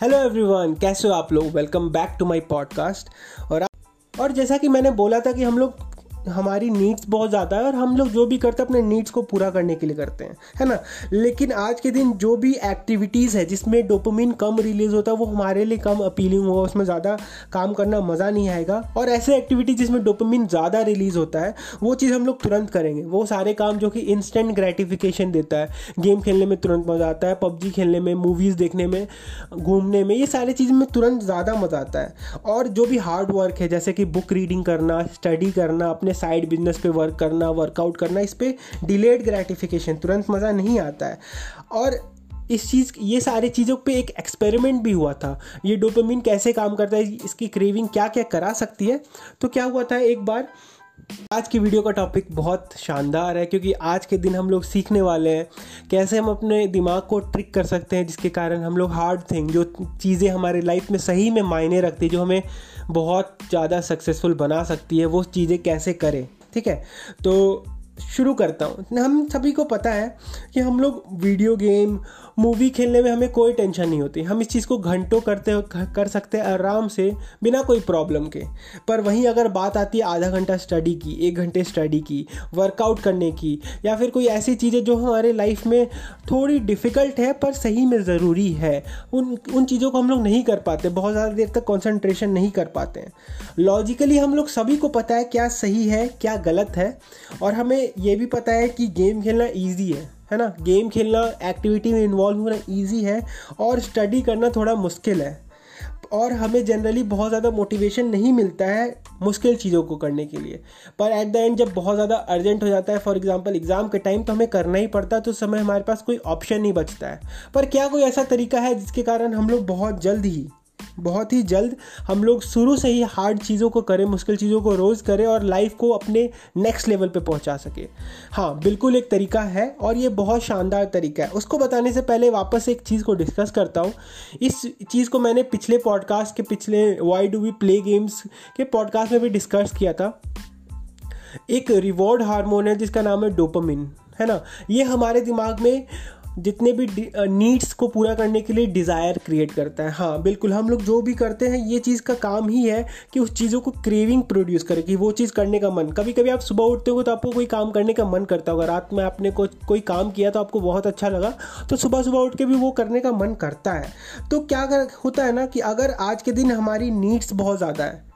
Hello everyone कैसे हो आप लोग? Welcome back to my podcast और और जैसा कि मैंने बोला था कि हम लोग हमारी नीड्स बहुत ज़्यादा है और हम लोग जो भी करते हैं, अपने नीड्स को पूरा करने के लिए करते हैं, है ना? लेकिन आज के दिन जो भी एक्टिविटीज़ है, जिसमें डोपोमिन कम रिलीज़ होता है, वो हमारे लिए कम अपीलिंग होगा, उसमें ज़्यादा काम करना मज़ा नहीं आएगा। और ऐसे एक्टिविटीज़ जिसमें डोपोमिन ज़्यादा रिलीज़ होता है, वो चीज़ हम लोग तुरंत करेंगे। वो सारे काम जो कि इंस्टेंट ग्रेटिफिकेशन देता है। गेम खेलने में तुरंत मज़ा आता है, पबजी खेलने में मूवीज़ देखने में, घूमने में, ये सारी चीज़ में तुरंत ज़्यादा मज़ा आता है। और जो भी हार्ड वर्क है, जैसे कि बुक रीडिंग करना स्टडी करना, अपने साइड बिज़नेस पे वर्क करना वर्कआउट करना, इस पर डिलेड ग्रेटिफिकेशन तुरंत मज़ा नहीं आता है। और इस चीज़, ये सारी चीज़ों पे एक एक्सपेरिमेंट भी हुआ था। ये डोपामिन कैसे काम करता है, इसकी क्रेविंग क्या क्या करा सकती है? तो क्या हुआ था एक बार, आज की वीडियो का टॉपिक बहुत शानदार है, क्योंकि आज के दिन हम लोग सीखने वाले हैं कैसे हम अपने दिमाग को ट्रिक कर सकते हैं, जिसके कारण हम लोग हार्ड थिंग जो चीज़ें हमारे लाइफ में सही में मायने रखती है, जो हमें बहुत ज़्यादा सक्सेसफुल बना सकती है, वो चीज़ें कैसे करें, ठीक है? तो शुरू करता हूँ। हम सभी को पता है कि हम लोग वीडियो गेम मूवी खेलने में हमें कोई टेंशन नहीं होती। हम इस चीज़ को घंटों करते कर सकते हैं आराम से, बिना कोई प्रॉब्लम के। पर वहीं अगर बात आती है आधा घंटा स्टडी की, एक घंटे स्टडी की, वर्कआउट करने की, या फिर कोई ऐसी चीज़ें जो हमारे लाइफ में थोड़ी डिफ़िकल्ट है, पर सही में ज़रूरी है, उन उन चीज़ों को हम लोग नहीं कर पाते, बहुत ज़्यादा देर तक कॉन्सेंट्रेशन नहीं कर पाते हैं। लॉजिकली हम लोग सभी को पता है क्या सही है, क्या गलत है, और हमें ये भी पता है कि गेम खेलना ईजी है। है ना? गेम खेलना एक्टिविटी में इन्वॉल्व होना ईजी है और स्टडी करना थोड़ा मुश्किल है। और हमें जनरली बहुत ज़्यादा मोटिवेशन नहीं मिलता है मुश्किल चीज़ों को करने के लिए। पर एट द एंड जब बहुत ज़्यादा अर्जेंट हो जाता है फॉर एग्जांपल एग्ज़ाम के टाइम तो हमें करना ही पड़ता है तो समय हमारे पास कोई ऑप्शन नहीं बचता है। पर क्या कोई ऐसा तरीका है जिसके कारण हम लोग बहुत जल्द ही बहुत ही जल्द हम लोग शुरू से ही हार्ड चीज़ों को करें, मुश्किल चीज़ों को रोज़ करें और लाइफ को अपने नेक्स्ट लेवल पे पहुँचा सके। हाँ बिल्कुल एक तरीका है और ये बहुत शानदार तरीका है। उसको बताने से पहले वापस एक चीज़ को डिस्कस करता हूँ। इस चीज़ को मैंने पिछले पॉडकास्ट के पिछले why do we play games के पॉडकास्ट में भी डिस्कस किया था। एक रिवॉर्ड हार्मोन है जिसका नाम है डोपामिन है ना? ये हमारे दिमाग में जितने भी नीड्स को पूरा करने के लिए डिज़ायर क्रिएट करता है। हाँ बिल्कुल हम लोग जो भी करते हैं ये चीज़ का काम ही है कि उस चीज़ों को क्रेविंग प्रोड्यूस करे कि वो चीज़ करने का मन। कभी कभी आप सुबह उठते हो तो आपको कोई काम करने का मन करता होगा। रात में आपने को, कोई काम किया तो आपको बहुत अच्छा लगा तो सुबह सुबह उठ के भी वो करने का मन करता है। तो क्या होता है ना कि अगर आज के दिन हमारी नीड्स बहुत ज़्यादा है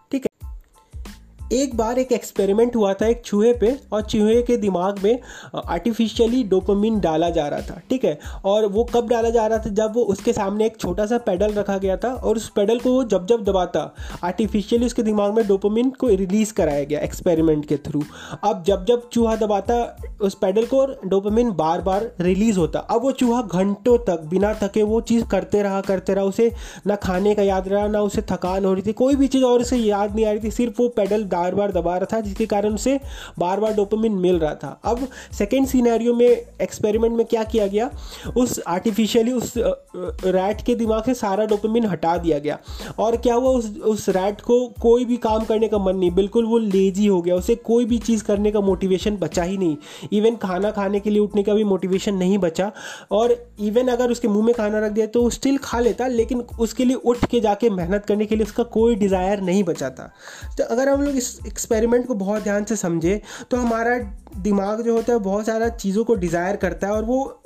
एक बार एक एक्सपेरिमेंट हुआ था एक चूहे पे और चूहे के दिमाग में आर्टिफिशियली डोपामिन डाला जा रहा था, ठीक है? और वो कब डाला जा रहा था? जब वो उसके सामने एक छोटा सा पेडल रखा गया था और उस पेडल को वो जब जब दबाता आर्टिफिशियली उसके दिमाग में डोपामिन को रिलीज़ कराया गया एक्सपेरिमेंट के थ्रू अब जब जब चूहा दबाता, उस पेडल को और डोपामिन बार बार रिलीज़ होता, अब वो चूहा घंटों तक, बिना थके वो चीज़ करते रहा करते रहा, उसे ना खाने का याद रहा, ना उसे थकान हो रही थी, कोई भी चीज़ और उसे याद नहीं आ रही थी, सिर्फ़ वो पेडल बार बार दबा रहा था, जिसके कारण उसे बार बार डोपामिन मिल रहा था। अब सेकेंड सीनैरियो में एक्सपेरिमेंट में क्या किया गया? उस आर्टिफिशियली उस रैट के दिमाग से सारा डोपामिन हटा दिया गया। और क्या हुआ? उस उस रैट को कोई भी काम करने का मन नहीं, बिल्कुल वो लेजी हो गया। उसे कोई भी चीज़ करने का मोटिवेशन बचा ही नहीं। इवन खाना खाने के लिए उठने का भी मोटिवेशन नहीं बचा। और इवन अगर उसके मुँह में खाना रख दिया तो स्टिल खा लेता, लेकिन उसके लिए उठ के जाके मेहनत करने के लिए उसका कोई डिज़ायर नहीं बचा था। तो अगर हम लोग इस एक्सपेरिमेंट को बहुत ध्यान से समझे तो हमारा दिमाग जो होता है, बहुत सारा चीज़ों को डिज़ायर करता है और वो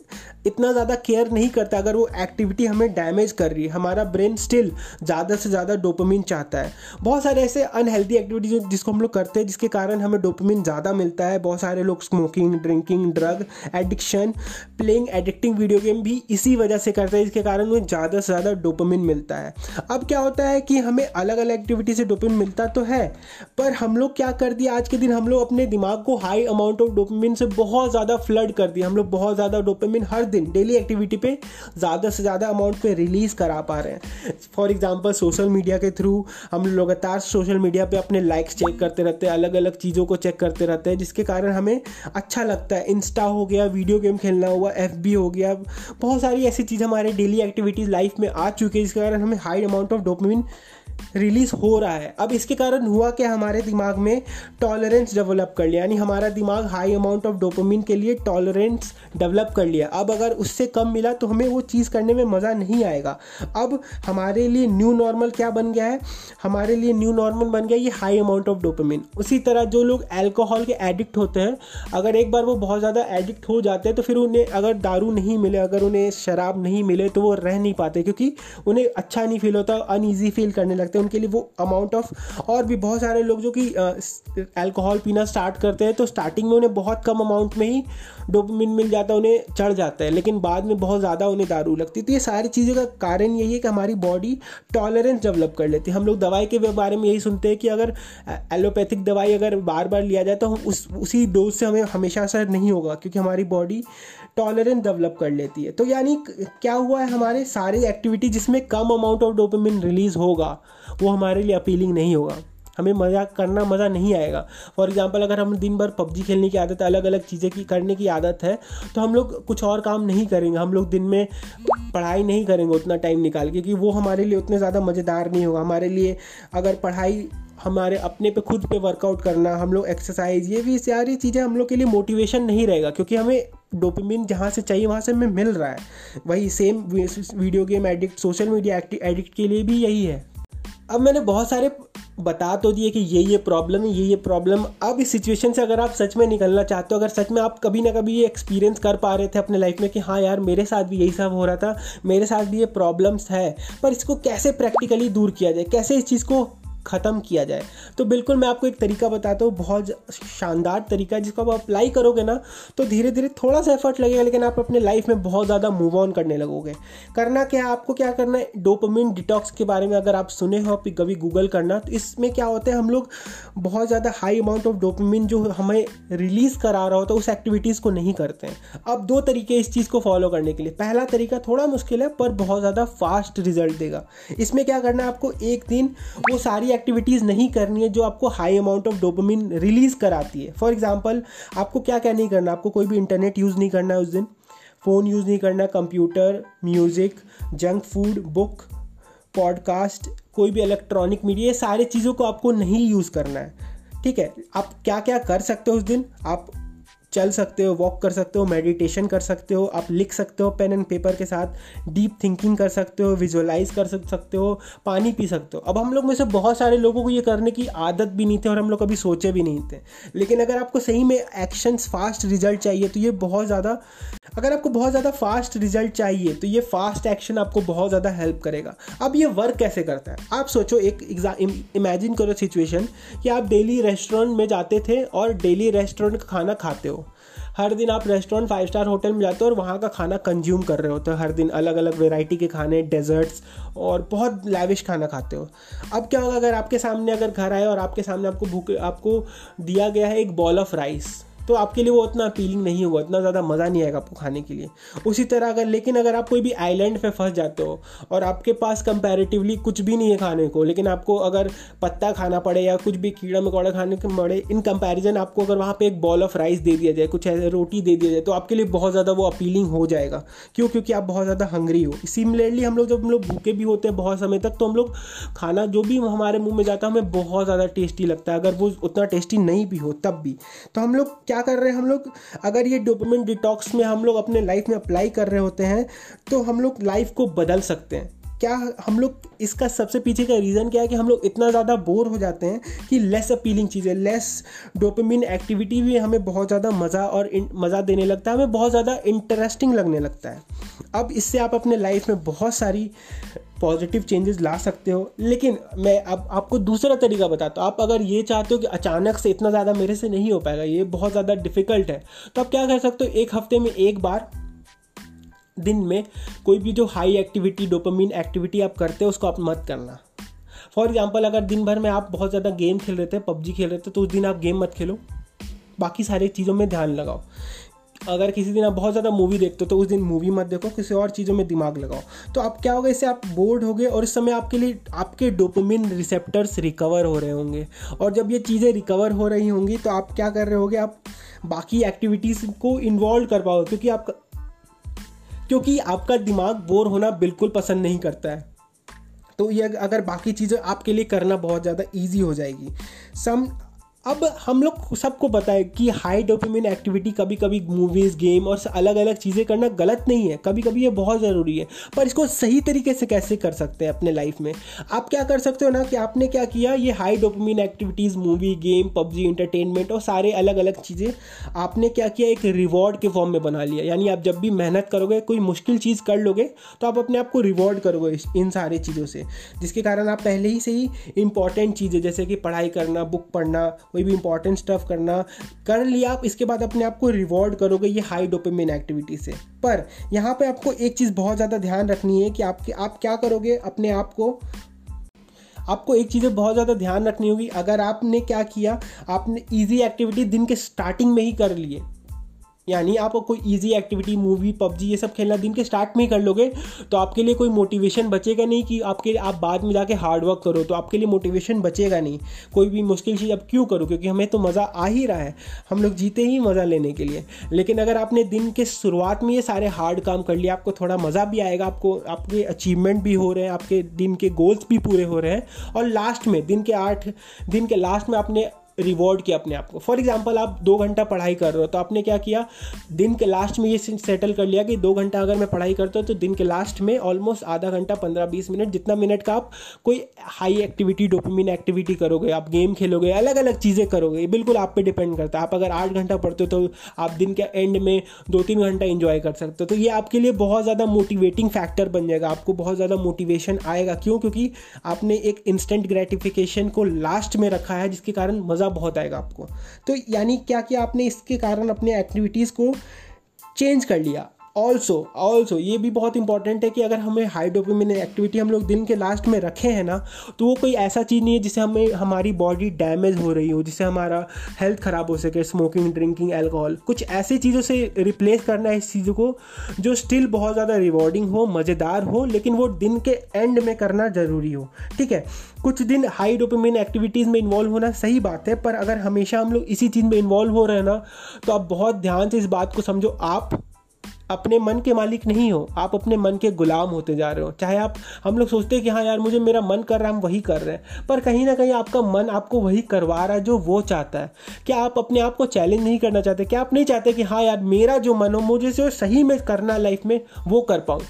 इतना ज़्यादा केयर नहीं करता अगर वो एक्टिविटी हमें डैमेज कर रही है। हमारा ब्रेन स्टिल ज़्यादा से ज़्यादा डोपामिन चाहता है। बहुत सारे ऐसे अनहेल्दी एक्टिविटीज़ जिसको हम लोग करते हैं, जिसके कारण हमें डोपामिन ज़्यादा मिलता है। बहुत सारे लोग smoking drinking drug addiction playing addicting video game भी इसी वजह से करते हैं, जिसके कारण उन्हें ज़्यादा से ज़्यादा डोपामिन मिलता है। अब क्या होता है कि हमें अलग अलग एक्टिविटी से डोपामिन मिलता तो है, पर हम लोग क्या कर दिया? आज के दिन हम लोग अपने दिमाग को हाई अमाउंट ऑफ़ डोपामिन से बहुत ज़्यादा फ्लड कर दिया। हम लोग बहुत ज़्यादा डोपामिन हर दिन डेली एक्टिविटी पे ज़्यादा से ज़्यादा अमाउंट पे रिलीज़ करा पा रहे हैं। फॉर एग्जांपल सोशल मीडिया के थ्रू हम लगातार सोशल मीडिया पे अपने लाइक्स चेक करते रहते हैं अलग अलग चीज़ों को चेक करते रहते हैं, जिसके कारण हमें अच्छा लगता है। इंस्टा हो गया वीडियो गेम खेलना हुआ एफ़ हो गया, बहुत सारी ऐसी चीज़ हमारे डेली एक्टिविटीज़ लाइफ में आ चुकी है, जिसके कारण हमें high amount of dopamine release हो रहा है। अब इसके कारण हुआ कि हमारे दिमाग में टॉलरेंस डेवलप कर लिया। यानी हमारा दिमाग हाई अमाउंट ऑफ़ डोपामिन के लिए टॉलरेंस डेवलप कर लिया। अब अगर उससे कम मिला तो हमें वो चीज़ करने में मज़ा नहीं आएगा। अब हमारे लिए न्यू नॉर्मल क्या बन गया है? हमारे लिए न्यू नॉर्मल बन गया ये हाई अमाउंट ऑफ़ डोपामिन उसी तरह जो लोग एल्कोहल के एडिक्ट होते हैं, अगर एक बार वो बहुत ज़्यादा एडिक्ट हो जाते हैं तो फिर उन्हें अगर दारू नहीं मिले, अगर उन्हें शराब नहीं मिले तो वो रह नहीं पाते, क्योंकि उन्हें अच्छा नहीं फील होता अनईजी फील करने लगते हैं उनके लिए वो अमाउंट ऑफ़ और भी बहुत सारे लोग जो कि अल्कोहल पीना स्टार्ट करते हैं तो स्टार्टिंग में उन्हें बहुत कम अमाउंट में ही डोपामिन मिल जाता है, उन्हें चढ़ जाता है, लेकिन बाद में बहुत ज़्यादा उन्हें दारू लगती है। तो ये सारी चीज़ों का कारण यही है कि हमारी बॉडी टॉलरेंस डेवलप कर लेती है। हम लोग दवाई के बारे में यही सुनते हैं कि अगर एलोपैथिक दवाई अगर बार बार लिया जाए तो उस, उसी डोज से हमें हमेशा असर नहीं होगा, क्योंकि हमारी बॉडी टॉलरेंस डेवलप कर लेती है। तो यानी क्या हुआ है हमारे सारे एक्टिविटी जिसमें कम अमाउंट ऑफ़ डोपामिन रिलीज़ होगा वो हमारे लिए अपीलिंग नहीं होगा। हमें मज़ा करना मज़ा नहीं आएगा। फॉर एग्ज़ाम्पल अगर हम दिन भर पबजी खेलने की आदत अलग अलग चीज़ें की करने की आदत है तो हम लोग कुछ और काम नहीं करेंगे। हम लोग दिन में पढ़ाई नहीं करेंगे उतना टाइम निकाल के, क्योंकि वो हमारे लिए उतने ज़्यादा मज़ेदार नहीं होगा। हमारे लिए अगर पढ़ाई हमारे अपने पे, खुद पे वर्कआउट करना, हम लोग एक्सरसाइज ये भी सारी चीज़ें हम लोग के लिए मोटिवेशन नहीं रहेगा, क्योंकि हमें डोपामिन जहाँ से चाहिए, वहाँ से हमें मिल रहा है। वही same video game addict social media addict के लिए भी यही है। अब मैंने बहुत सारे बता तो दिए कि ये ये प्रॉब्लम है, ये ये प्रॉब्लम अब इस सिचुएशन से अगर आप सच में निकलना चाहते हो, अगर सच में आप कभी ना कभी ये एक्सपीरियंस कर पा रहे थे अपने लाइफ में कि हाँ यार, मेरे साथ भी यही सब हो रहा था, मेरे साथ भी ये प्रॉब्लम्स है, पर इसको कैसे प्रैक्टिकली दूर किया जाए? कैसे इस चीज़ को ख़त्म किया जाए। तो बिल्कुल मैं आपको एक तरीका बताता हूँ, बहुत शानदार तरीका है, जिसको आप अप्लाई करोगे ना तो धीरे धीरे थोड़ा सा एफर्ट लगेगा, लेकिन आप अपने लाइफ में बहुत ज़्यादा मूव ऑन करने लगोगे। करना क्या आपको क्या करना है डोपामिन डिटॉक्स के बारे में अगर आप सुने हो कभी गूगल करना तो इसमें क्या होता है, हम लोग बहुत ज़्यादा हाई अमाउंट ऑफ़ डोपामिन जो हमें रिलीज़ करा रहा होता है, उस एक्टिविटीज़ को नहीं करते हैं। अब दो तरीके इस चीज़ को फॉलो करने के लिए। पहला तरीका थोड़ा मुश्किल है, पर बहुत ज़्यादा फास्ट रिज़ल्ट देगा। इसमें क्या करना है, आपको एक दिन वो सारी एक्टिविटीज़ नहीं करनी है जो आपको high amount of dopamine release कराती है। फॉर एग्ज़ाम्पल आपको क्या क्या नहीं करना, आपको कोई भी इंटरनेट यूज़ नहीं करना है उस दिन। फ़ोन यूज़ नहीं करना computer music junk food book podcast कोई भी इलेक्ट्रॉनिक मीडिया ये सारी चीज़ों को आपको नहीं यूज़ करना है। ठीक है, आप क्या क्या कर सकते हो उस दिन? आप चल सकते हो वॉक कर सकते हो मेडिटेशन कर सकते हो, आप लिख सकते हो पेन एंड पेपर के साथ डीप थिंकिंग कर सकते हो विजुअलाइज कर सकते हो, पानी पी सकते हो। अब हम लोग में से बहुत सारे लोगों को ये करने की आदत भी नहीं थी और हम लोग कभी सोचे भी नहीं थे। लेकिन अगर आपको सही में एक्शंस फास्ट रिज़ल्ट चाहिए तो ये बहुत ज़्यादा, अगर आपको बहुत ज़्यादा फास्ट रिज़ल्ट चाहिए तो ये फास्ट एक्शन आपको बहुत ज़्यादा हेल्प करेगा। अब ये वर्क कैसे करता है? आप सोचो एक इमेजिन करो सिचुएशन कि आप डेली रेस्टोरेंट में जाते थे और डेली रेस्टोरेंट का खाना खाते हो। हर दिन आप रेस्टोरेंट फाइव स्टार होटल में जाते हो और वहाँ का खाना कंज्यूम कर रहे होते हो, हर दिन अलग अलग वेराइटी के खाने डेजर्ट्स और बहुत लैविश खाना खाते हो। अब क्या होगा, अगर आपके सामने अगर घर आए और आपके सामने आपको भूख, आपको दिया गया है एक बॉल ऑफ़ राइस तो आपके लिए वो उतना अपीलिंग नहीं होगा, उतना ज़्यादा मज़ा नहीं आएगा आपको खाने के लिए। उसी तरह अगर, लेकिन अगर आप कोई भी आइलैंड पे फंस जाते हो और आपके पास कंपैरेटिवली कुछ भी नहीं है खाने को, लेकिन आपको अगर पत्ता खाना पड़े या कुछ भी कीड़ा मकोड़ा खाने को पड़े इन कंपैरिजन आपको अगर वहाँ पर एक बॉल ऑफ़ राइस दे दिया जाए, कुछ ऐसे रोटी दे दिया जाए तो आपके लिए बहुत ज़्यादा वो अपीलिंग हो जाएगा। क्यों? क्योंकि आप बहुत ज़्यादा हंग्री हो। सिमिलरली हम लोग जब, हम लोग भूखे भी होते हैं बहुत समय तक तो हम लोग खाना जो भी हमारे मुँह में जाता है, हमें बहुत ज़्यादा टेस्टी लगता है। अगर वो उतना टेस्टी नहीं भी हो, तब भी। तो हम लोग क्या कर रहे हैं हम लोग? अगर ये डोपामिन डिटॉक्स में हम लोग अपने लाइफ में अप्लाई कर रहे होते हैं तो हम लोग लाइफ को बदल सकते हैं। क्या हम लोग, इसका सबसे पीछे का रीज़न क्या है कि हम लोग इतना ज़्यादा बोर हो जाते हैं कि लेस अपीलिंग चीज़ें लेस डोपामिन एक्टिविटी भी हमें बहुत ज़्यादा मज़ा और मज़ा देने लगता है, हमें बहुत ज़्यादा इंटरेस्टिंग लगने लगता है। अब इससे आप अपने लाइफ में बहुत सारी पॉजिटिव चेंजेस ला सकते हो, लेकिन मैं अब आपको दूसरा तरीका बताता हूँ। आप अगर ये चाहते हो कि अचानक से इतना ज़्यादा मेरे से नहीं हो पाएगा, ये बहुत ज़्यादा डिफ़िकल्ट है तो आप क्या कर सकते हो, एक हफ़्ते में एक बार दिन में कोई भी जो हाई एक्टिविटी डोपामिन एक्टिविटी आप करते हो, उसको आप मत करना। फॉर एग्ज़ाम्पल अगर दिन भर में आप बहुत ज़्यादा गेम खेल रहे थे, पबजी खेल रहे थे तो उस दिन आप गेम मत खेलो। बाकी सारी चीज़ों में ध्यान लगाओ। अगर किसी दिन आप बहुत ज़्यादा मूवी देखते हो तो उस दिन मूवी मत देखो, किसी और चीज़ों में दिमाग लगाओ। तो आप क्या होगा, इससे आप बोर्ड हो गए, और इस समय आपके लिए, आपके डोपामिन रिसेप्टर्स रिकवर हो रहे होंगे। और जब ये चीज़ें रिकवर हो रही होंगी तो आप क्या कर रहे होगे, आप बाकी एक्टिविटीज़ को इन्वॉल्व कर पाओगे, क्योंकि आप क्योंकि आपका दिमाग बोर होना बिल्कुल पसंद नहीं करता है। तो ये अगर बाकी चीज़ें आपके लिए करना बहुत ज़्यादा ईजी हो जाएगी। सम अब हम लोग सबको पता है कि हाई डोपामिन एक्टिविटी कभी कभी मूवीज़ गेम और अलग अलग चीज़ें करना गलत नहीं है। कभी कभी ये बहुत ज़रूरी है। पर इसको सही तरीके से कैसे कर सकते हैं अपने लाइफ में? आप क्या कर सकते हो ना कि आपने क्या किया? ये high dopamine activities movie game PUBG entertainment और सारे अलग अलग चीज़ें आपने क्या किया? एक रिवॉर्ड के फॉर्म में बना लिया। यानी आप जब भी मेहनत करोगे, कोई मुश्किल चीज़ कर लोगे तो आप अपने आप को रिवॉर्ड करोगे इन सारी चीज़ों से। जिसके कारण आप पहले ही से ही इंपॉर्टेंट चीज़ें जैसे कि पढ़ाई करना बुक पढ़ना कोई भी इंपॉर्टेंट स्टफ़ करना, कर लिया आप, इसके बाद अपने आप को रिवॉर्ड करोगे ये हाई डोपामिन एक्टिविटी से। पर यहाँ पे आपको एक चीज़ बहुत ज़्यादा ध्यान रखनी है कि आपके, आप क्या करोगे अपने आप को? आपको एक चीज़ें बहुत ज़्यादा ध्यान रखनी होगी। अगर आपने क्या किया, आपने इजी एक्टिविटी दिन के स्टार्टिंग में ही कर लिए यानी आप कोई ईजी एक्टिविटी मूवी पबजी, ये सब खेलना दिन के स्टार्ट में ही कर लोगे तो आपके लिए कोई मोटिवेशन बचेगा नहीं कि आपके आप बाद में जाके हार्ड वर्क करो तो आपके लिए मोटिवेशन बचेगा नहीं। कोई भी मुश्किल चीज़ अब क्यों करो? क्योंकि हमें तो मज़ा आ ही रहा है, हम लोग जीते ही मज़ा लेने के लिए। लेकिन अगर आपने दिन के शुरुआत में ये सारे हार्ड काम कर लिए, आपको थोड़ा मज़ा भी आएगा, आपको, आपके अचीवमेंट भी हो रहे हैं, आपके दिन के गोल्स भी पूरे हो रहे हैं, और लास्ट में, दिन के आठ, दिन के लास्ट में आपने रिवॉर्ड किया अपने आप को। फॉर एग्ज़ाम्पल आप दो घंटा पढ़ाई कर रहे हो तो आपने क्या किया? दिन के लास्ट में ये सेटल कर लिया कि दो घंटा अगर मैं पढ़ाई करता हूँ तो दिन के लास्ट में ऑलमोस्ट आधा घंटा, पंद्रह बीस मिनट, जितना मिनट का आप कोई हाई एक्टिविटी डोपामिन एक्टिविटी करोगे, आप गेम खेलोगे अलग अलग चीज़ें करोगे, ये बिल्कुल आप पे डिपेंड करता है। आप अगर आठ घंटा पढ़ते हो तो आप दिन के एंड में दो तीन घंटा इंजॉय कर सकते हो। तो ये आपके लिए बहुत ज़्यादा मोटिवेटिंग फैक्टर बन जाएगा, आपको बहुत ज़्यादा मोटिवेशन आएगा। क्यों? क्योंकि आपने एक इंस्टेंट ग्रेटिफिकेशन को लास्ट में रखा है, जिसके कारण मज़ा मज़ा बहुत आएगा आपको। तो यानी क्या किया आपने, इसके कारण अपने एक्टिविटीज़ को चेंज कर लिया। ऑल्सो ऑल्सो ये भी बहुत इंपॉर्टेंट है कि अगर हमें हाई डोपामिन एक्टिविटी हम लोग दिन के लास्ट में रखे हैं ना तो वो कोई ऐसा चीज़ नहीं है जिससे हमें, हमारी बॉडी डैमेज हो रही हो जिससे हमारा हेल्थ ख़राब हो सके स्मोकिंग ड्रिंकिंग एल्कोहल कुछ ऐसी चीज़ों से रिप्लेस करना है इस चीज़ को, जो स्टिल बहुत ज़्यादा रिवॉर्डिंग हो, मज़ेदार हो, लेकिन वो दिन के एंड में करना ज़रूरी हो, ठीक है? कुछ दिन हाई डोपामिन एक्टिविटीज़ में इन्वॉल्व होना सही बात है, पर अगर हमेशा हम लोग इसी चीज़ में इन्वॉल्व हो रहे हैं ना तो आप बहुत ध्यान से इस बात को समझो, आप अपने मन के मालिक नहीं हो, आप अपने मन के गुलाम होते जा रहे हो। चाहे आप, हम लोग सोचते हैं कि हाँ यार, मुझे मेरा मन कर रहा है, हम वही कर रहे हैं। पर कहीं ना कहीं आपका मन आपको वही करवा रहा है जो वो चाहता है। क्या आप अपने आप को चैलेंज नहीं करना चाहते? क्या आप नहीं चाहते कि हाँ यार, मेरा जो मन हो, मुझे जो सही में करना लाइफ में, वो कर पाऊँ?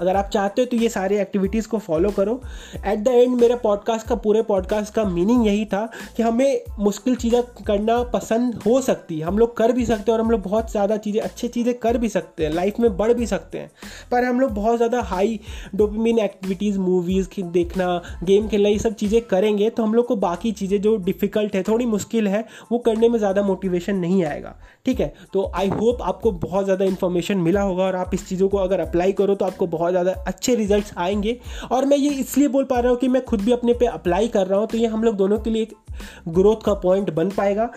अगर आप चाहते हो तो ये सारी एक्टिविटीज़ को फॉलो करो. एट द एंड मेरा पॉडकास्ट का पूरे पॉडकास्ट का मीनिंग यही था कि हमें मुश्किल चीज़ें करना पसंद हो सकती है. हम लोग कर भी सकते हैं और हम लोग बहुत ज़्यादा चीज़ें, अच्छी चीज़ें कर भी सकते हैं. लाइफ में बढ़ भी सकते हैं. पर हम लोग बहुत ज़्यादा हाई डोपमिन एक्टिविटीज़ मूवीज़ देखना गेम खेलना, ये सब चीज़ें करेंगे तो हम लोग को बाकी चीज़ें जो डिफ़िकल्ट है, थोड़ी मुश्किल है, वो करने में ज़्यादा मोटिवेशन नहीं आएगा. ठीक है? तो आई होप आपको बहुत ज़्यादा इन्फॉर्मेशन मिला होगा और आप इस चीज़ों को अगर अप्लाई करो तो आपको बहुत ज़्यादा अच्छे रिजल्ट्स आएँगे। और मैं ये इसलिए बोल पा रहा हूँ कि मैं खुद भी अपने पे अप्लाई कर रहा हूँ तो ये हम लोग दोनों के लिए एक ग्रोथ का पॉइंट बन पाएगा।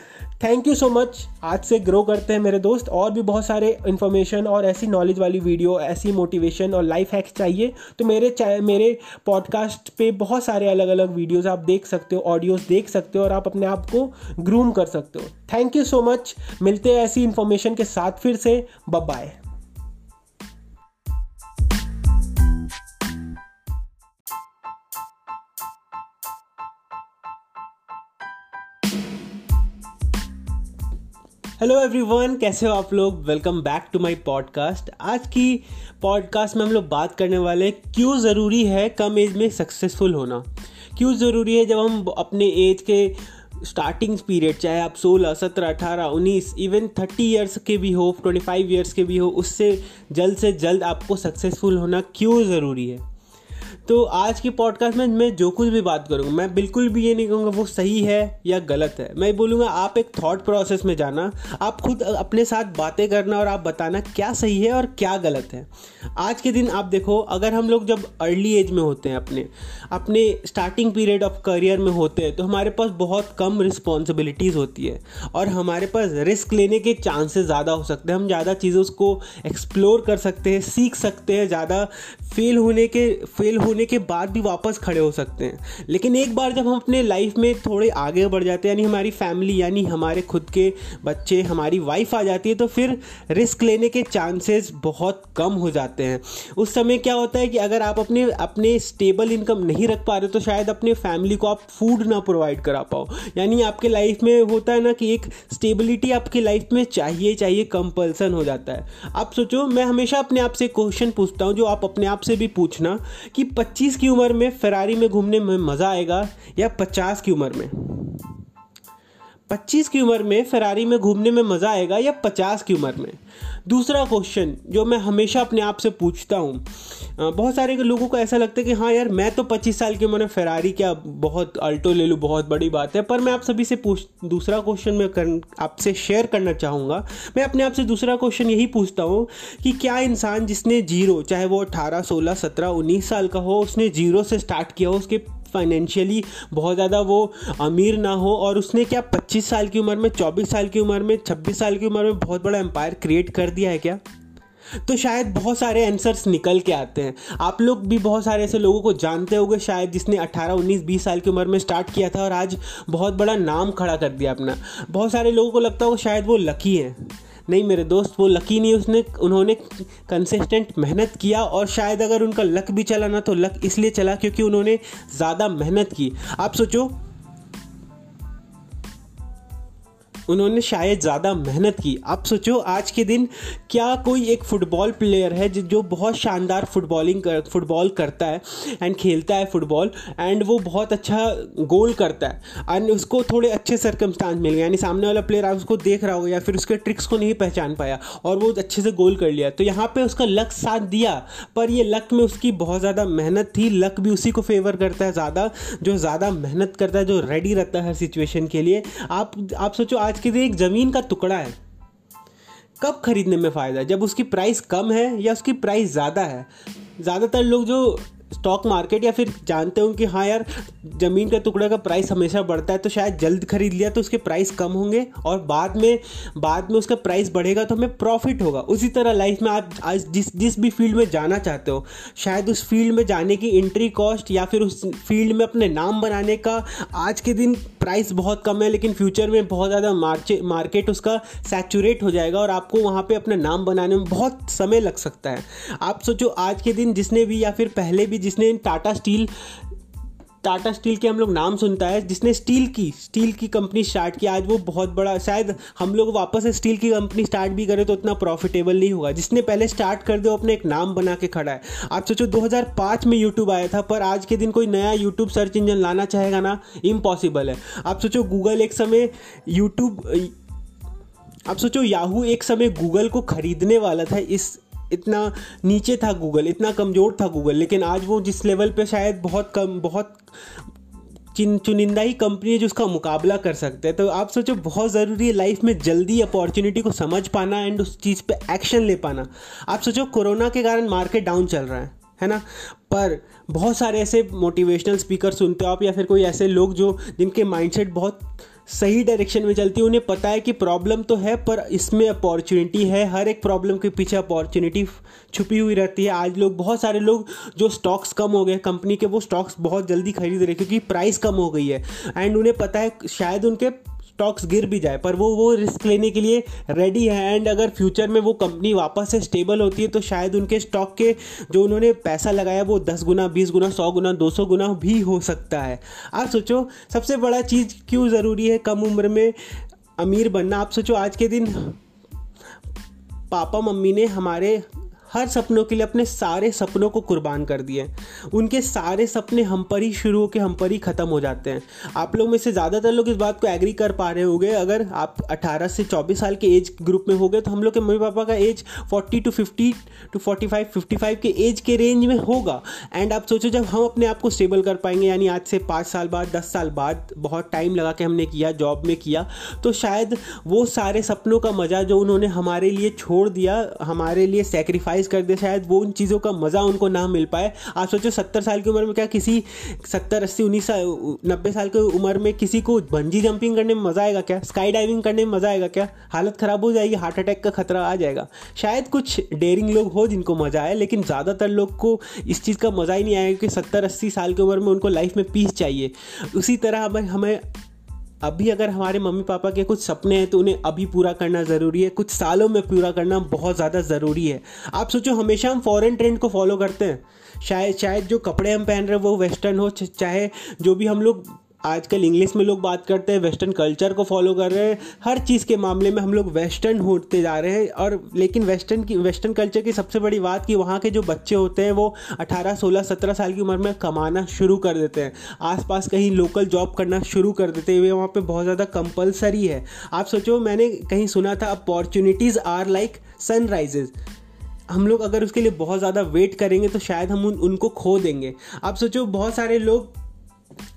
थैंक यू सो मच आज से ग्रो करते हैं मेरे दोस्त। और भी बहुत सारे इन्फॉर्मेशन और ऐसी नॉलेज वाली वीडियो ऐसी मोटिवेशन और लाइफ हैक्स चाहिए तो मेरे मेरे पॉडकास्ट पे बहुत सारे अलग अलग वीडियोस आप देख सकते हो ऑडियोज देख सकते हो और आप अपने आप को ग्रूम कर सकते हो। थैंक यू सो मच मिलते हैं ऐसी इन्फॉर्मेशन के साथ फिर से। बाय हेलो एवरीवन कैसे हो आप लोग? Welcome back to my podcast आज की पॉडकास्ट में हम लोग बात करने वाले क्यों ज़रूरी है कम एज में सक्सेसफुल होना? क्यों ज़रूरी है जब हम अपने एज के स्टार्टिंग पीरियड चाहे आप 16, 17, 18, 19 इवन 30 इयर्स के भी हो 25 इयर्स के भी हो उससे जल्द से जल्द आपको सक्सेसफुल होना क्यों ज़रूरी है? तो आज की पॉडकास्ट में मैं जो कुछ भी बात करूँगा, मैं बिल्कुल भी ये नहीं कहूँगा वो सही है या गलत है। मैं बोलूँगा, आप एक थॉट प्रोसेस में जाना, आप खुद अपने साथ बातें करना और आप बताना क्या सही है और क्या गलत है। आज के दिन आप देखो, अगर हम लोग जब अर्ली एज में होते हैं अपने अपने स्टार्टिंग पीरियड ऑफ़ करियर में होते हैं तो हमारे पास बहुत कम रिस्पॉन्सिबिलिटीज़ होती है और हमारे पास रिस्क लेने के चांसेस ज़्यादा हो सकते हैं। हम ज़्यादा चीज़ों को एक्सप्लोर कर सकते हैं, सीख सकते हैं, ज़्यादा फेल होने के फेल होने होने के बाद भी वापस खड़े हो सकते हैं। लेकिन एक बार जब हम अपने लाइफ में थोड़े आगे बढ़ जाते हैं, यानी हमारी फैमिली यानी हमारे खुद के बच्चे, हमारी वाइफ आ जाती है तो फिर रिस्क लेने के चांसेस बहुत कम हो जाते हैं। उस समय क्या होता है कि अगर आप अपने अपने स्टेबल इनकम नहीं रख पा रहे तो शायद अपने फैमिली को आप फ़ूड ना प्रोवाइड करा पाओ। यानी आपके लाइफ में होता है ना कि एक स्टेबिलिटी आपकी लाइफ में चाहिए चाहिए कंपल्सन हो जाता है। आप सोचो, मैं हमेशा अपने आप से क्वेश्चन पूछता हूँ, जो आप अपने आप से भी पूछना कि 25 की उम्र में फरारी में घूमने में मज़ा आएगा या 50 की उम्र में? 25 की उम्र में फरारी में घूमने में मज़ा आएगा या 50 की उम्र में? दूसरा क्वेश्चन जो मैं हमेशा अपने आप से पूछता हूँ। बहुत सारे लोगों को ऐसा लगता है कि हाँ यार, मैं तो 25 साल की उम्र में फरारी क्या बहुत अल्टो ले लूँ, बहुत बड़ी बात है। पर मैं आप सभी से पूछ, दूसरा क्वेश्चन मैं कर, आपसे शेयर करना चाहूँगा। मैं अपने आप से दूसरा क्वेश्चन यही पूछता हूँ कि क्या इंसान जिसने ज़ीरो, चाहे वो अठारह, सोलह, सत्रह, उन्नीस साल का हो, उसने ज़ीरो से स्टार्ट किया हो, उसके फाइनेंशियली बहुत ज़्यादा वो अमीर ना हो और उसने क्या 25 साल की उम्र में 24 साल की उम्र में 26 साल की उम्र में बहुत बड़ा एम्पायर क्रिएट कर दिया है क्या? तो शायद बहुत सारे आंसर्स निकल के आते हैं। आप लोग भी बहुत सारे ऐसे लोगों को जानते होंगे शायद जिसने 18 19 20 साल की उम्र में स्टार्ट किया था और आज बहुत बड़ा नाम खड़ा कर दिया अपना। बहुत सारे लोगों को लगता होगा शायद वो लकी है। नहीं, मेरे दोस्त, वो लकी नहीं, उसने, उन्होंने कंसिस्टेंट मेहनत किया और शायद अगर उनका लक भी चला ना तो लक इसलिए चला क्योंकि उन्होंने ज़्यादा मेहनत की। आप सोचो उन्होंने शायद ज़्यादा मेहनत की। आप सोचो, आज के दिन क्या कोई एक फुटबॉल प्लेयर है जो बहुत शानदार फुटबॉलिंग कर फुटबॉल करता है एंड खेलता है फुटबॉल एंड वो बहुत अच्छा गोल करता है। एंड उसको थोड़े अच्छे सरकमस्टांस मिल गए। यानी सामने वाला प्लेयर आप उसको देख रहा होगा या फिर उसके ट्रिक्स को नहीं पहचान पाया और वो अच्छे से गोल कर लिया। तो यहाँ पर उसका लक साथ दिया, पर ये लक में उसकी बहुत ज़्यादा मेहनत थी। लक भी उसी को फेवर करता है ज़्यादा, जो ज़्यादा मेहनत करता है, जो रेडी रहता है हर सिचुएशन के लिए। आप आप सोचो, आज के दिन एक ज़मीन का टुकड़ा है। कब खरीदने में फ़ायदा है? जब उसकी प्राइस कम है या उसकी प्राइस ज़्यादा है? ज़्यादातर लोग जो स्टॉक मार्केट या फिर जानते हो कि हाँ यार, ज़मीन का टुकड़ा का प्राइस हमेशा बढ़ता है तो शायद जल्द खरीद लिया तो उसके प्राइस कम होंगे और बाद में बाद में उसका प्राइस बढ़ेगा तो हमें प्रॉफिट होगा। उसी तरह लाइफ में आप, आज जिस जिस भी फ़ील्ड में जाना चाहते हो, शायद उस फ़ील्ड में जाने की एंट्री कॉस्ट या फिर उस फ़ील्ड में अपने नाम बनाने का आज के दिन प्राइस बहुत कम है, लेकिन फ्यूचर में बहुत ज़्यादा मार्केट उसका सैचुरेट हो जाएगा और आपको वहाँ पर अपना नाम बनाने में बहुत समय लग सकता है। आप सोचो आज के दिन जिसने भी या फिर पहले भी जिसने टाटा स्टील टाटा स्टील के हम लोग नाम सुनता है, जिसने स्टील की स्टील की कंपनी स्टार्ट की। आज वो बहुत बड़ा, शायद हम लोग वापस स्टील की कंपनी स्टार्ट भी करें तो उतना प्रॉफिटेबल नहीं होगा। जिसने पहले स्टार्ट कर दो, अपने एक नाम बना के खड़ा है। आप सोचो 2005 में यूट्यूब आया था, पर आज के दिन कोई नया यूट्यूब सर्च इंजन लाना चाहेगा ना इम्पॉसिबल है। आप सोचो गूगल एक समय यूट्यूब आप सोचो याहू एक समय गूगल को खरीदने वाला था, इस इतना नीचे था गूगल इतना कमज़ोर था गूगल लेकिन आज वो जिस लेवल पे शायद बहुत कम, बहुत चिन, चुनिंदा ही कंपनी है जो उसका मुकाबला कर सकते हैं। तो आप सोचो, बहुत ज़रूरी है लाइफ में जल्दी अपॉर्चुनिटी को समझ पाना एंड उस चीज़ पे एक्शन ले पाना। आप सोचो, कोरोना के कारण मार्केट डाउन चल रहा है है ना? पर बहुत सारे ऐसे मोटिवेशनल स्पीकर सुनते हो आप या फिर कोई ऐसे लोग जो, जिनके माइंडसेट बहुत सही डायरेक्शन में चलती है। उन्हें पता है कि प्रॉब्लम तो है, पर इसमें अपॉर्चुनिटी है। हर एक प्रॉब्लम के पीछे अपॉर्चुनिटी छुपी हुई रहती है। आज लोग, बहुत सारे लोग जो स्टॉक्स कम हो गए कंपनी के, वो स्टॉक्स बहुत जल्दी खरीद रहे क्योंकि प्राइस कम हो गई है। एंड उन्हें पता है, शायद उनके स्टॉक्स गिर भी जाए, पर वो वो रिस्क लेने के लिए रेडी है एंड अगर फ्यूचर में वो कंपनी वापस से स्टेबल होती है तो शायद उनके स्टॉक के जो उन्होंने पैसा लगाया, वो दस गुना, बीस गुना, सौ गुना, दो सौ गुना भी हो सकता है। आप सोचो, सबसे बड़ा चीज़ क्यों ज़रूरी है कम उम्र में अमीर बनना? आप सोचो, आज के दिन पापा मम्मी ने हमारे हर सपनों के लिए अपने सारे सपनों को कुर्बान कर दिए उनके सारे सपने हम पर ही शुरू होकर हम पर ही ख़त्म हो जाते हैं। आप लोग में से ज़्यादातर लोग इस बात को एग्री कर पा रहे होंगे। अगर आप 18 से 24 साल के एज ग्रुप में हो गए तो हम लोग के मम्मी पापा का एज 40 टू 50 टू 45 55 के एज के रेंज में होगा। एंड आप सोचो जब हम अपने आप को स्टेबल कर पाएँगे, यानी आज से पाँच साल बाद, दस साल बाद, बहुत टाइम लगा के हमने किया जॉब में किया तो शायद वो सारे सपनों का मज़ा जो उन्होंने हमारे लिए छोड़ दिया, हमारे लिए सेक्रीफाइस कमर्शलाइज कर दे, शायद वो उन चीज़ों का मज़ा उनको ना मिल पाए। आप सोचो, सत्तर साल की उम्र में क्या किसी, सत्तर, अस्सी, उन्नीस साल, नब्बे साल की उम्र में किसी को बंजी जंपिंग करने में मज़ा आएगा क्या? स्काई डाइविंग करने में मज़ा आएगा क्या? हालत ख़राब हो जाएगी हार्ट अटैक का खतरा आ जाएगा। शायद कुछ डेयरिंग लोग हो जिनको मज़ा आए, लेकिन ज़्यादातर लोग को इस चीज़ का मज़ा ही नहीं आएगा कि सत्तर, अस्सी साल की उम्र में उनको लाइफ में पीस चाहिए। उसी तरह हमें हमें अभी अगर हमारे मम्मी पापा के कुछ सपने हैं तो उन्हें अभी पूरा करना ज़रूरी है। कुछ सालों में पूरा करना बहुत ज़्यादा ज़रूरी है। आप सोचो, हमेशा हम फॉरेन ट्रेंड को फॉलो करते हैं। शायद शायद जो कपड़े हम पहन रहे हैं, वो वेस्टर्न हो चाहे जो भी हम लोग आजकल इंग्लिश में लोग बात करते हैं वेस्टर्न कल्चर को फॉलो कर रहे हैं हर चीज़ के मामले में हम लोग वेस्टर्न होते जा रहे हैं और लेकिन वेस्टर्न की वेस्टर्न कल्चर की सबसे बड़ी बात कि वहाँ के जो बच्चे होते हैं वो 18, 16, 17 साल की उम्र में कमाना शुरू कर देते हैं। आसपास कहीं लोकल जॉब करना शुरू कर देते हैं वहाँ पर बहुत ज़्यादा कंपलसरी है। आप सोचो मैंने कहीं सुना था अपॉर्चुनिटीज़ आर लाइक सनराइजेज़ हम लोग अगर उसके लिए बहुत ज़्यादा वेट करेंगे तो शायद हम उन, उनको खो देंगे। आप सोचो बहुत सारे लोग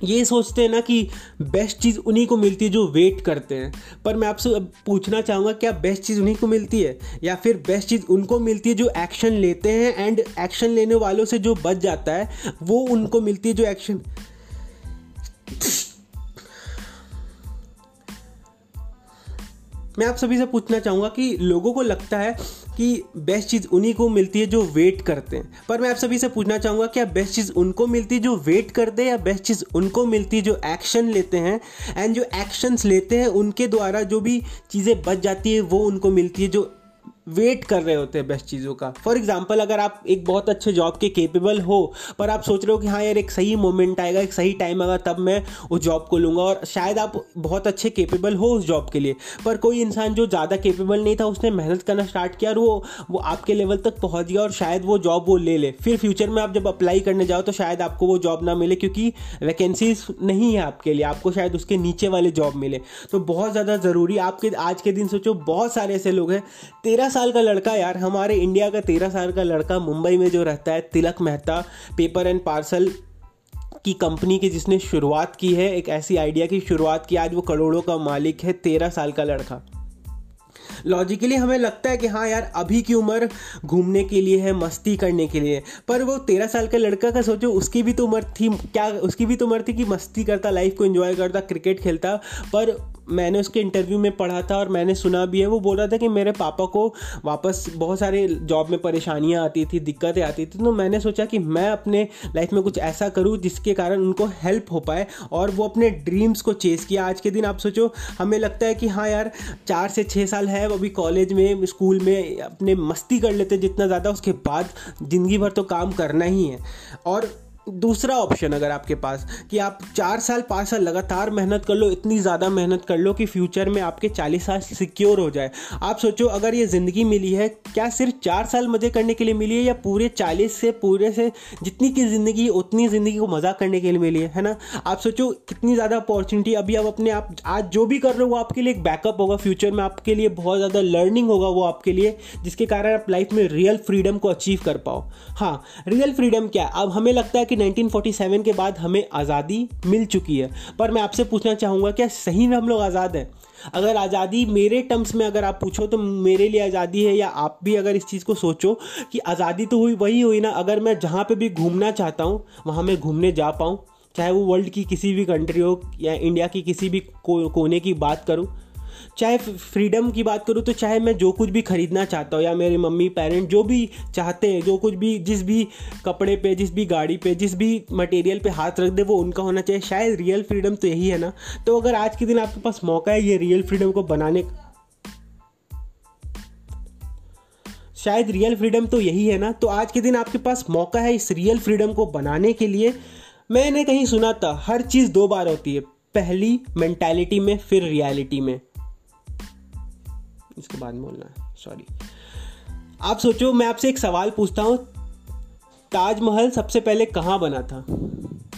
ये सोचते हैं ना कि बेस्ट चीज़ उन्हीं को मिलती है जो वेट करते हैं। पर मैं आपसे अब पूछना चाहूँगा, क्या बेस्ट चीज़ उन्हीं को मिलती है? या फिर बेस्ट चीज़ उनको मिलती है जो एक्शन लेते हैं एंड एक्शन लेने वालों से जो बच जाता है, वो उनको मिलती है जो एक्शन मैं आप सभी से पूछना चाहूँगा कि लोगों को लगता है कि बेस्ट चीज़ उन्हीं को मिलती है जो वेट करते हैं। पर मैं आप सभी से पूछना चाहूँगा, क्या बेस्ट चीज़ उनको मिलती है जो वेट करते हैं या बेस्ट चीज़ उनको मिलती है जो एक्शन लेते हैं? एंड जो एक्शंस लेते हैं, उनके द्वारा जो भी चीज़ें बच जाती है, वो उनको मिलती है जो वेट कर रहे होते हैं बेस्ट चीज़ों का। फॉर एग्ज़ाम्पल अगर आप एक बहुत अच्छे जॉब के केपेबल हो, पर आप सोच रहे हो कि हाँ यार, एक सही मोमेंट आएगा, एक सही टाइम आएगा, तब मैं उस जॉब को लूँगा और शायद आप बहुत अच्छे केपेबल हो उस जॉब के लिए। पर कोई इंसान जो ज़्यादा केपेबल नहीं था, उसने मेहनत करना स्टार्ट किया और वो वो आपके लेवल तक पहुँच गया और शायद वो जॉब वो ले ले। फिर फ्यूचर में आप जब अप्लाई करने जाओ तो शायद आपको वो जॉब ना मिले क्योंकि वैकेंसीज नहीं है आपके लिए। आपको शायद उसके नीचे वाले जॉब मिले। तो बहुत ज़्यादा ज़रूरी, आपके आज के दिन सोचो, बहुत सारे ऐसे लोग हैं, तेरह साल का लड़का यार, हमारे इंडिया का तेरह साल का लड़का मुंबई में जो रहता है, Tilak Mehta paper and parcel की कंपनी की जिसने शुरुआत की है, एक ऐसी आइडिया की शुरुआत की, आज वो करोड़ों का मालिक है, तेरह साल का लड़का। लॉजिकली हमें लगता है कि हाँ यार, अभी की उम्र घूमने के लिए है, मस्ती करने के लिए, पर वो तेरह साल का लड़का का सोचो, उसकी भी तो उम्र थी, क्या, उसकी भी तो उम्र थी कि मस्ती करता लाइफ को एंजॉय करता क्रिकेट खेलता, पर मैंने उसके इंटरव्यू में पढ़ा था और मैंने सुना भी है। वो बोल रहा था कि मेरे पापा को वापस बहुत सारे जॉब में परेशानियाँ आती थी, दिक्कतें आती थी। तो मैंने सोचा कि मैं अपने लाइफ में कुछ ऐसा करूँ जिसके कारण उनको हेल्प हो पाए और वो अपने ड्रीम्स को चेस किया। आज के दिन आप सोचो, हमें लगता है कि हाँ यार, चार से छः साल है, वो अभी कॉलेज में स्कूल में अपने मस्ती कर लेते जितना ज़्यादा, उसके बाद ज़िंदगी भर तो काम करना ही है। और दूसरा ऑप्शन अगर आपके पास कि आप चार साल, पाँच साल लगातार मेहनत कर लो, इतनी ज़्यादा मेहनत कर लो कि फ्यूचर में आपके चालीस साल सिक्योर हो जाए। आप सोचो, अगर ये ज़िंदगी मिली है, क्या सिर्फ़ चार साल मज़े करने के लिए मिली है या पूरे चालीस से पूरे से जितनी की ज़िंदगी, उतनी ज़िंदगी को मज़ा करने के लिए मिली है है ना? आप सोचो कितनी ज़्यादा अपॉर्चुनिटी अभी आप अपने आप, आज जो भी कर रहे हो, वो आपके लिए एक बैकअप होगा, फ्यूचर में आपके लिए बहुत ज़्यादा लर्निंग होगा, वो आपके लिए, जिसके कारण आप लाइफ में रियल फ्रीडम को अचीव कर पाओ। हाँ रियल फ्रीडम क्या है? अब हमें लगता है कि 1947 के बाद हमें आज़ादी मिल चुकी है। पर मैं आपसे पूछना चाहूँगा क्या सही में हम लोग आज़ाद हैं? अगर आज़ादी मेरे टर्म्स में अगर आप पूछो तो मेरे लिए आज़ादी है या आप भी अगर इस चीज़ को सोचो कि आज़ादी तो हुई वही हुई ना अगर मैं जहाँ पे भी घूमना चाहता हूँ वहाँ मैं घूमने जा पाऊँ। चाहे वो वर्ल्ड की किसी भी कंट्री हो या इंडिया की किसी भी को, कोने की बात करूँ चाहे फ्रीडम की बात करूँ तो चाहे मैं जो कुछ भी खरीदना चाहता हूँ या मेरे मम्मी पेरेंट जो भी चाहते हैं, जो कुछ भी, जिस भी कपड़े पे, जिस भी गाड़ी पे, जिस भी मटेरियल पे हाथ रख दे, वो उनका होना चाहिए। शायद रियल फ्रीडम तो यही है ना। तो अगर आज के दिन आपके पास मौका है ये रियल फ्रीडम को बनाने का, शायद रियल फ्रीडम तो यही है ना। तो आज के दिन आपके पास मौका है इस रियल फ्रीडम को बनाने के लिए। मैंने कहीं सुना था, हर चीज़ दो बार होती है, पहली मेंटालिटी में, फिर रियलिटी में। इसके बाद में बोलना सॉरी आप सोचो, मैं आपसे एक सवाल पूछता हूँ, ताजमहल सबसे पहले कहाँ बना था?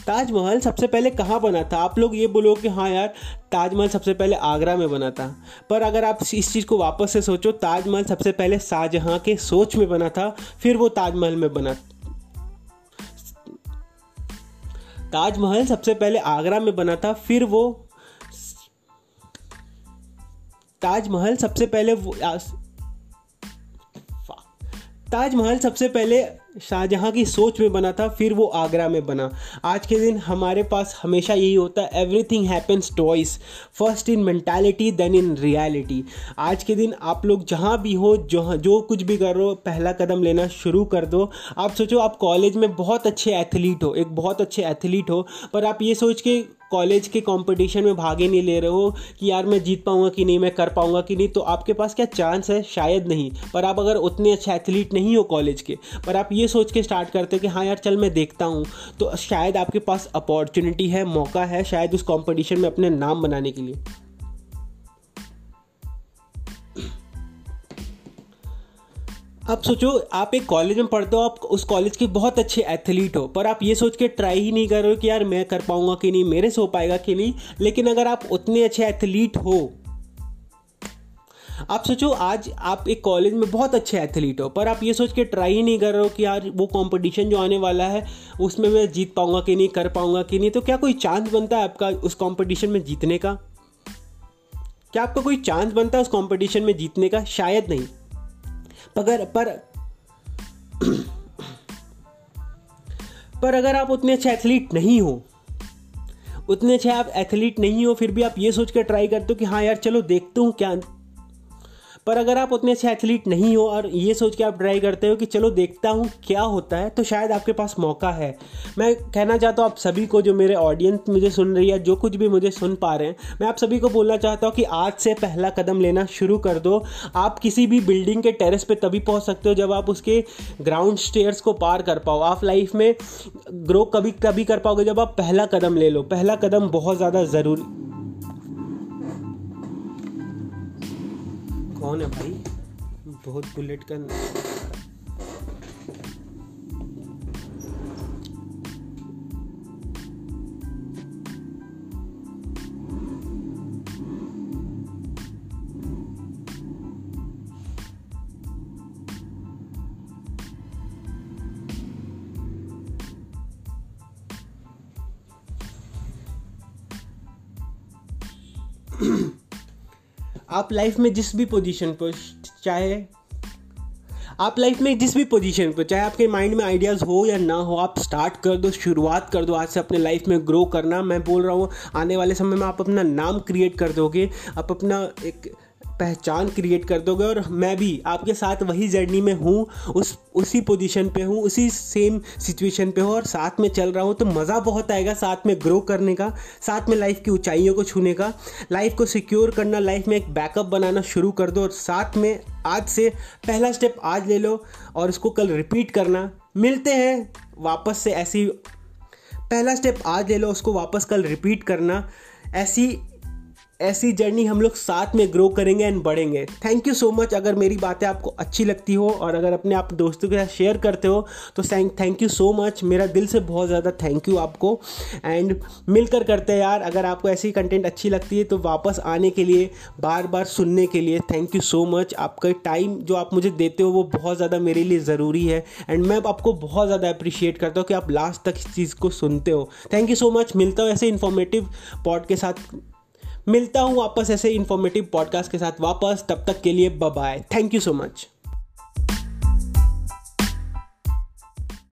ताजमहल सबसे पहले कहाँ बना था? आप लोग ये बोलो कि हाँ यार, ताजमहल सबसे पहले आगरा में बना था। पर अगर आप इस चीज़ को वापस से सोचो, ताजमहल सबसे पहले शाहजहाँ के सोच में बना था, फिर वो ताजमहल में बना ताजमहल सबसे पहले आगरा में बना था, फिर वो ताजमहल सबसे पहले ताजमहल सबसे पहले शाहजहाँ की सोच में बना था, फिर वो आगरा में बना। आज के दिन हमारे पास हमेशा यही होता है everything happens twice first in mentality then in reality आज के दिन आप लोग जहाँ भी हो जो जो कुछ भी कर हो, पहला कदम लेना शुरू कर दो। आप सोचो, आप कॉलेज में बहुत अच्छे एथलीट हो, एक बहुत अच्छे एथलीट हो, पर आप ये सोच के कॉलेज के कंपटीशन में भाग ही नहीं ले रहे हो कि यार मैं जीत पाऊँगा कि नहीं, मैं कर पाऊँगा कि नहीं तो आपके पास क्या चांस है? शायद नहीं। पर आप अगर उतने अच्छे एथलीट नहीं हो कॉलेज के, पर आप ये सोच के स्टार्ट करते हो कि हाँ यार, चल मैं देखता हूँ तो शायद आपके पास अपॉर्चुनिटी है, मौका है शायद उस कॉम्पिटिशन में अपने नाम बनाने के लिए। अब सोचो, आप एक कॉलेज में पढ़ते हो, आप उस कॉलेज के बहुत अच्छे एथलीट हो, पर आप ये सोच के ट्राई ही नहीं कर रहे हो कि यार मैं कर पाऊँगा कि नहीं, मेरे से हो पाएगा कि नहीं, लेकिन अगर आप उतने अच्छे एथलीट हो, आप सोचो, आज आप एक कॉलेज में बहुत अच्छे एथलीट हो, पर आप ये सोच के ट्राई ही नहीं कर रहे हो कि यार वो कंपटीशन जो आने वाला है, उसमें मैं जीत पाऊँगा कि नहीं, कर पाऊँगा कि नहीं तो क्या कोई चांस बनता है आपका उस कंपटीशन में जीतने का? क्या आपका कोई चांस बनता है उस कंपटीशन में जीतने का? शायद नहीं। अगर पर पर अगर आप उतने अच्छे एथलीट नहीं हो, उतने अच्छे आप एथलीट नहीं हो, फिर भी आप ये सोच कर ट्राई करते हो कि हाँ यार, चलो देखते हूँ क्या पर अगर आप उतने अच्छे एथलीट नहीं हो और ये सोच के आप ट्राई करते हो कि चलो देखता हूँ क्या होता है तो शायद आपके पास मौका है। मैं कहना चाहता हूँ आप सभी को जो मेरे ऑडियंस मुझे सुन रही है, जो कुछ भी मुझे सुन पा रहे हैं, मैं आप सभी को बोलना चाहता हूँ कि आज से पहला कदम लेना शुरू कर दो। आप किसी भी बिल्डिंग के टेरेस पर तभी पहुँच सकते हो जब आप उसके ग्राउंड स्टेयर्स को पार कर पाओ। आप लाइफ में ग्रो कभी कभी कर पाओगे जब आप पहला कदम ले लो। पहला कदम बहुत ज़्यादा ज़रूरी कौन है भाई? बहुत बुलेट का आप लाइफ में जिस भी पोजीशन पर, चाहे आप लाइफ में जिस भी पोजीशन पर, चाहे आपके माइंड में आइडियाज़ हो या ना हो, आप स्टार्ट कर दो, शुरुआत कर दो, आज से अपने लाइफ में ग्रो करना। मैं बोल रहा हूँ, आने वाले समय में आप अपना नाम क्रिएट कर दोगे। आप अपना एक पहचान क्रिएट कर दोगे और मैं भी आपके साथ वही जर्नी में हूँ, उस, उसी पोजीशन पे हूँ, उसी सेम सिचुएशन पे हूँ और साथ में चल रहा हूँ तो मज़ा बहुत आएगा साथ में ग्रो करने का, साथ में लाइफ की ऊंचाइयों को छूने का। लाइफ को सिक्योर करना लाइफ में एक बैकअप बनाना शुरू कर दो और साथ में आज से पहला स्टेप आज ले लो और उसको कल रिपीट करना। मिलते हैं वापस से ऐसी, पहला स्टेप आज ले लो, उसको वापस कल रिपीट करना। ऐसी ऐसी जर्नी हम लोग साथ में ग्रो करेंगे एंड बढ़ेंगे। थैंक यू सो मच अगर मेरी बातें आपको अच्छी लगती हो और अगर अपने आप दोस्तों के साथ शेयर करते हो तो थैंक यू सो मच मेरा दिल से बहुत ज़्यादा थैंक यू आपको। एंड मिलकर करते हैं यार। अगर आपको ऐसी कंटेंट अच्छी लगती है तो वापस आने के लिए बार बार सुनने के लिए थैंक यू सो मच आपका टाइम जो आप मुझे देते हो, वो बहुत ज़्यादा मेरे लिए ज़रूरी है। एंड मैं आपको बहुत ज़्यादा अप्रिशिएट करता हूँ कि आप लास्ट तक इस चीज़ को सुनते हो। थैंक यू सो मच मिलता हूँ ऐसे इन्फॉर्मेटिव पॉड के साथ। मिलता हूँ वापस ऐसे इन्फॉर्मेटिव पॉडकास्ट के साथ वापस, तब तक के लिए bye thank you so much